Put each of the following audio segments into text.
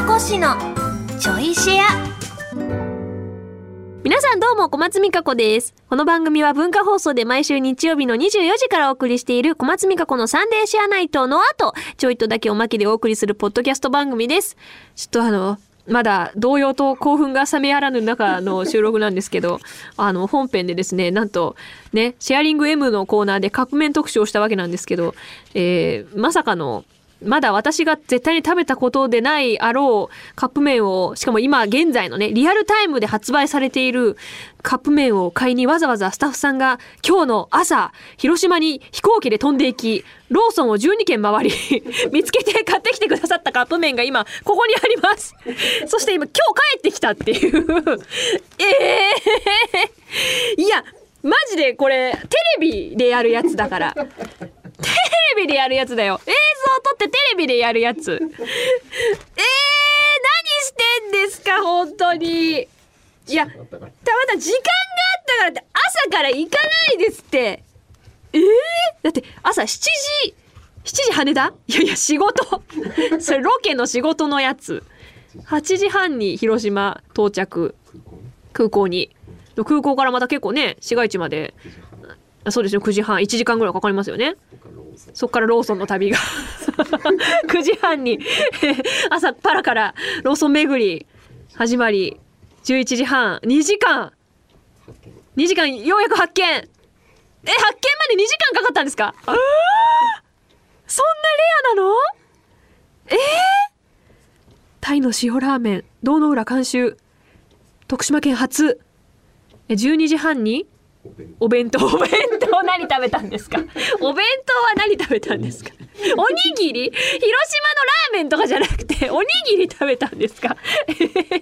越しのちょいシェア。皆さんどうも小松美香子です。この番組は文化放送で毎週日曜日の24時からお送りしている小松美香子のサンデーシェアナイトの後ちょいとだけおまけでお送りするポッドキャスト番組です。ちょっとあのまだ同様と興奮が冷めやらぬ中の収録なんですけど、あの、本編でですね、なんと、ね、シェアリング M のコーナーでカップ麺特集をしたわけなんですけど、えー、まさかの、まだ私が絶対に食べたことでないあろうカップ麺を、しかも今現在のね、リアルタイムで発売されているカップ麺を買いにわざわざスタッフさんが今日の朝、広島に飛行機で飛んでいき、ローソンを12軒回り、見つけて買ってきてくださったカップ麺が今、ここにあります。そして今、今日帰ってきたっていうええ、いや、マジでこれ、テレビでやるやつだから。でやるやつだよ。映像撮ってテレビでやるやつ。えー、何してんですか、本当に。いや、たまた時間があったからって朝から行かないですって。えー、だって朝7時、7時羽田？いやいや、仕事。それロケの仕事のやつ。8時半に広島到着。空港に。空港からまた結構ね、市街地まで。そうですよ、9時半、1時間ぐらいかかりますよね。そっからローソンの旅が。9時半に 朝っぱらからローソン巡り始まり11時半2時間。2時間ようやく発見。え発見まで2時間かかったんですか？そんなレアなの？えー、タイの塩ラーメン堂の浦監修徳島県初。12時半に？お弁当。お弁当何食べたんですかお弁当は何食べたんですかおにぎり広島のラーメンとかじゃなくておにぎり食べたんですか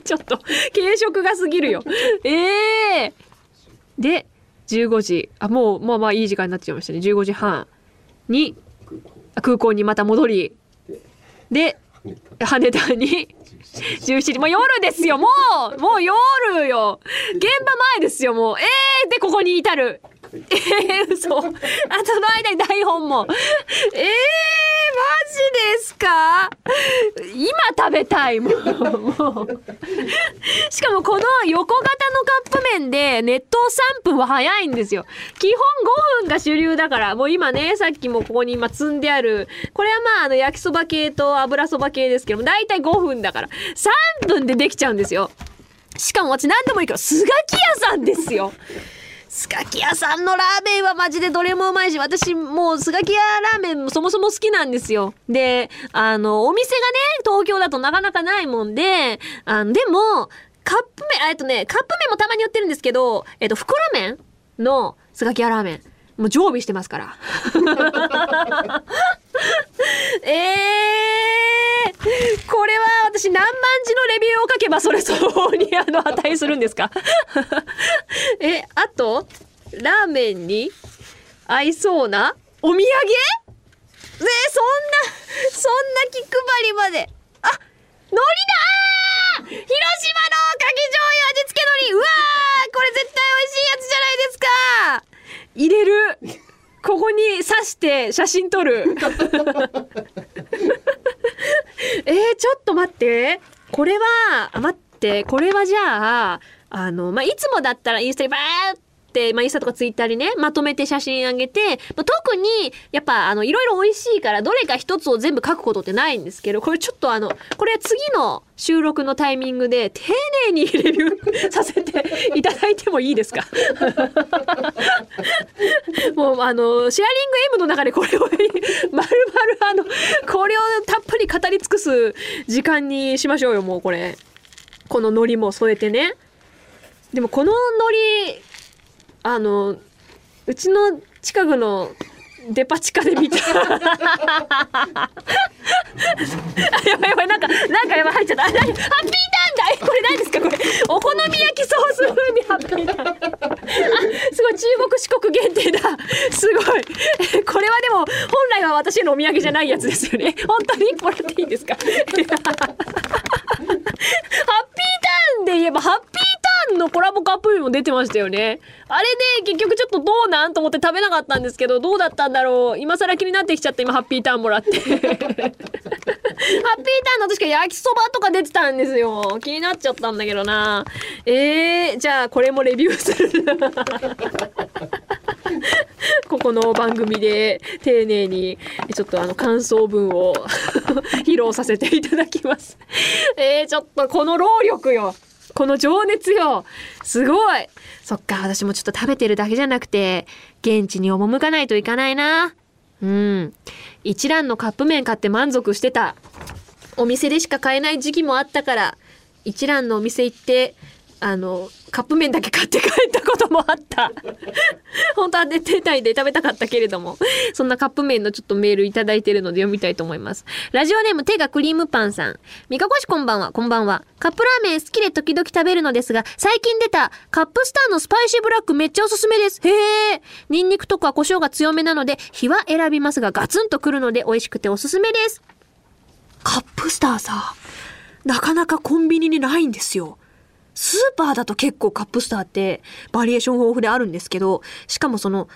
ちょっと軽食が過ぎるよええー、で15時あもうまあまあいい時間になっちゃいましたね15時半に空港にまた戻りで羽田に17時もう夜ですよもうもう夜よ現場前ですよもうえー、でここに至るえー、嘘。あその間に台本も。えー、マジですか？今食べたいもうしかもこの横型のカップ麺で熱湯3分は早いんですよ。基本5分が主流だからもう今ねさっきもここに今積んである。これはまああの焼きそば系と油そば系ですけども大体5分だから。3分でできちゃうんですよ。しかも私何でもいいけどスガキ屋さんですよ。スガキ屋さんのラーメンはマジでどれもうまいし、私もうスガキ屋ラーメンもそもそも好きなんですよ。で、あの、お店がね、東京だとなかなかないもんで、あの、でも、カップ麺、えっとね、カップ麺もたまに売ってるんですけど、えっと、袋麺のスガキ屋ラーメン。もう常備してますから。ええー、これは私何万字のレビューを書けばそれ相応にあの値するんですか？え、あと、ラーメンに合いそうなお土産？え、そんな、そんな気配りまで。あ、海苔だ！広島のかき醤油味付け海苔。うわーこれ絶対美味しいやつじゃないですか。入れる。ここに刺して写真撮る。えー、ちょっと待って。これは待って。これはじゃああの、まあ、いつもだったらインスタにバーっ、まあ、インスタとかツイッターにね、まとめて写真あげて、まあ、特に、やっぱ、あの、いろいろ美味しいから、どれか一つを全部書くことってないんですけど、これちょっとあの、これ次の収録のタイミングで、丁寧にレビュー させていただいてもいいですか？もう、あの、シェアリング M の中でこれを、まるまるあの、これをたっぷり語り尽くす時間にしましょうよ、もうこれ。この海苔も添えてね。でもこの海苔あのうちの近くのデパ地下で見た。やばいやばいなんかなんかやばい入っちゃった。ハッピーターンだ。これ何ですか？これ。お好み焼きソース風味ハッピーターン。あすごい中国四国限定だ。すごい。これはでも本来は私のお土産じゃないやつですよね。本当にもらっていいですか？ハッピーターンで言えばハッピーンのコラボカップ麺も出てましたよねあれで結局ちょっとどうなんと思って食べなかったんですけどどうだったんだろう今更気になってきちゃった今ハッピーターンもらって ピーターンの確か焼きそばとか出てたんですよ。気になっちゃったんだけどな。えー、じゃあこれもレビューする。ここの番組で丁寧にちょっとあの感想文を 披露させていただきます。えー、ちょっとこの労力よ。この情熱よ。すごい。そっか、私もちょっと食べてるだけじゃなくて、現地に赴かないといかないな。うん。一蘭のカップ麺買って満足してた。お店でしか買えない時期もあったから、一蘭のお店行って、あの、カップ麺だけ買って帰ったこともあった。本当はね、手内で食べたかったけれども、そんなカップ麺のちょっとメールいただいてるので読みたいと思います。ラジオネーム手がクリームパンさん。みかこしこんばんは、こんばんは。カップラーメン好きで時々食べるのですが、最近出たカップスターのスパイシーブラックめっちゃおすすめです。へえ。ニンニクとか胡椒が強めなので、火は選びますがガツンとくるので美味しくておすすめです。カップスターさ、なかなかコンビニにないんですよ。スーパーだと結構カップスターってバリエーション豊富であるんですけど、しかもその、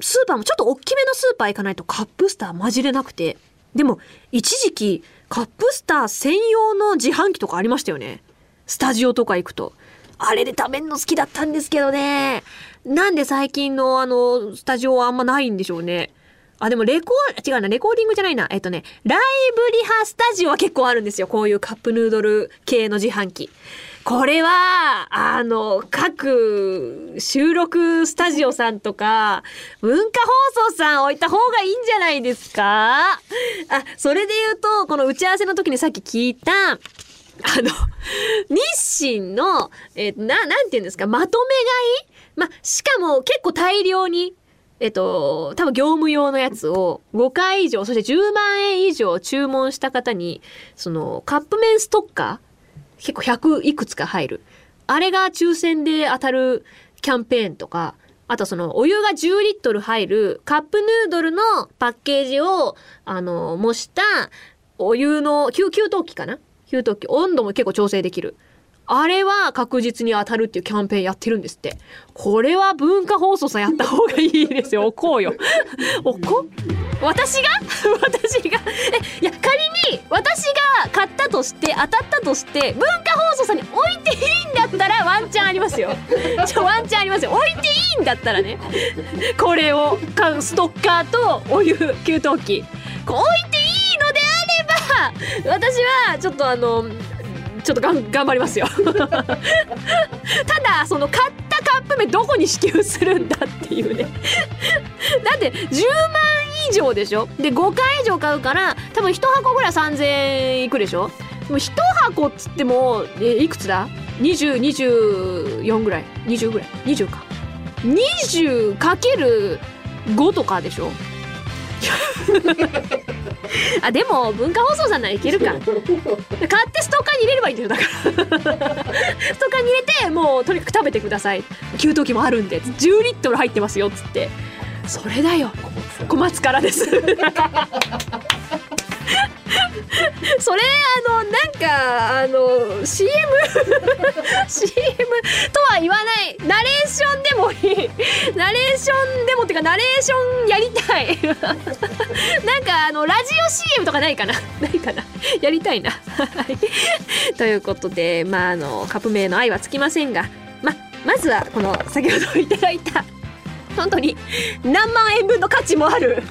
スーパーもちょっと大きめのスーパー行かないとカップスター混じれなくて。でも、一時期、カップスター専用の自販機とかありましたよね。スタジオとか行くと。あれで食べんの好きだったんですけどね。なんで最近のあの、スタジオはあんまないんでしょうね。あ、でもレコー、違うな、レコーディングじゃないな。えっとね、ライブリハスタジオは結構あるんですよ。こういうカップヌードル系の自販機。これは、あの、各収録スタジオさんとか、文化放送さん置いた方がいいんじゃないですか？あ、それで言うと、この打ち合わせの時にさっき聞いた、あの、日清の、えー、な、なんて言うんですか、まとめ買い？ま、しかも結構大量に、えっと、多分業務用のやつを5回以上、そして10万円以上注文した方に、その、カップ麺ストッカー結構100いくつか入る。あれが抽選で当たるキャンペーンとか、あとそのお湯が10リットル入るカップヌードルのパッケージを、あの、模したお湯の給湯器かな？給湯器。温度も結構調整できる。あれは確実に当たるっていうキャンペーンやってるんですって。これは文化放送さんやった方がいいですよ。おこうよ。おこ私が？私が？え、いや、仮に私が買ったとして、当たったとして、文化放送さんに置いていいんだったらワンチャンありますよ。ちょ、ワンチャンありますよ。置いていいんだったらね。これを買うストッカーとお湯、給湯器。置いていいのであれば、私はちょっとあの、ちょっと頑張りますよ ただその買ったカップ麺どこに支給するんだっていうね。だって10万以上でしょ？で5回以上買うから多分1箱ぐらい3000円いくでしょ？も1箱っつってもえいくつだ？2024ぐらい？20ぐらい？20か。20×5 とかでしょ？あでも文化放送さんならいけるか。買ってストーカーに入れればいいんだよだから。ストーカーに入れてもうとにかく食べてください。給湯器もあるんで10リットル入ってますよっつって。それだよ。小松からです。それあのなんかあの CM CM とは言わない。ナレレーションでもっていうかナレーションやりたい。なんかあのラジオ CM とかないかな？ないかな？やりたいな。ということでまああのカップ麺の愛はつきませんがままずはこの先ほどいただいた本当に何万円分の価値もある。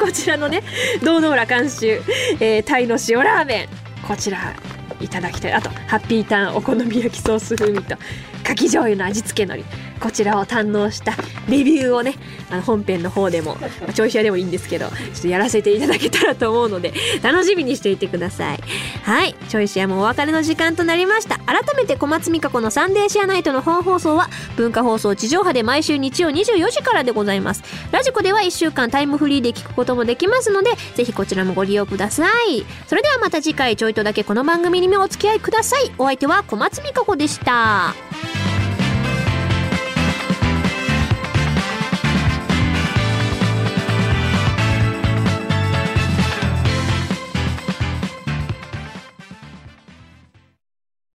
こちらのね堂々浦監修、えー、タイの塩ラーメン。こちらいただきたい。あとハッピーターンお好み焼きソース風味と。かき醤油の味付け海苔。こちらを堪能したレビューをねあの本編の方でも調子屋でもいいんですけどちょっとやらせていただけたらと思うので楽しみにしていてください。はい。チョイシアもお別れの時間となりました。改めて小松美香子のサンデーシアナイトの本放送は文化放送地上波で毎週日曜24時からでございます。ラジコでは1週間タイムフリーで聞くこともできますのでぜひこちらもご利用ください。それではまた次回ちょいとだけこの番組にもお付き合いください。お相手は小松美香子でした。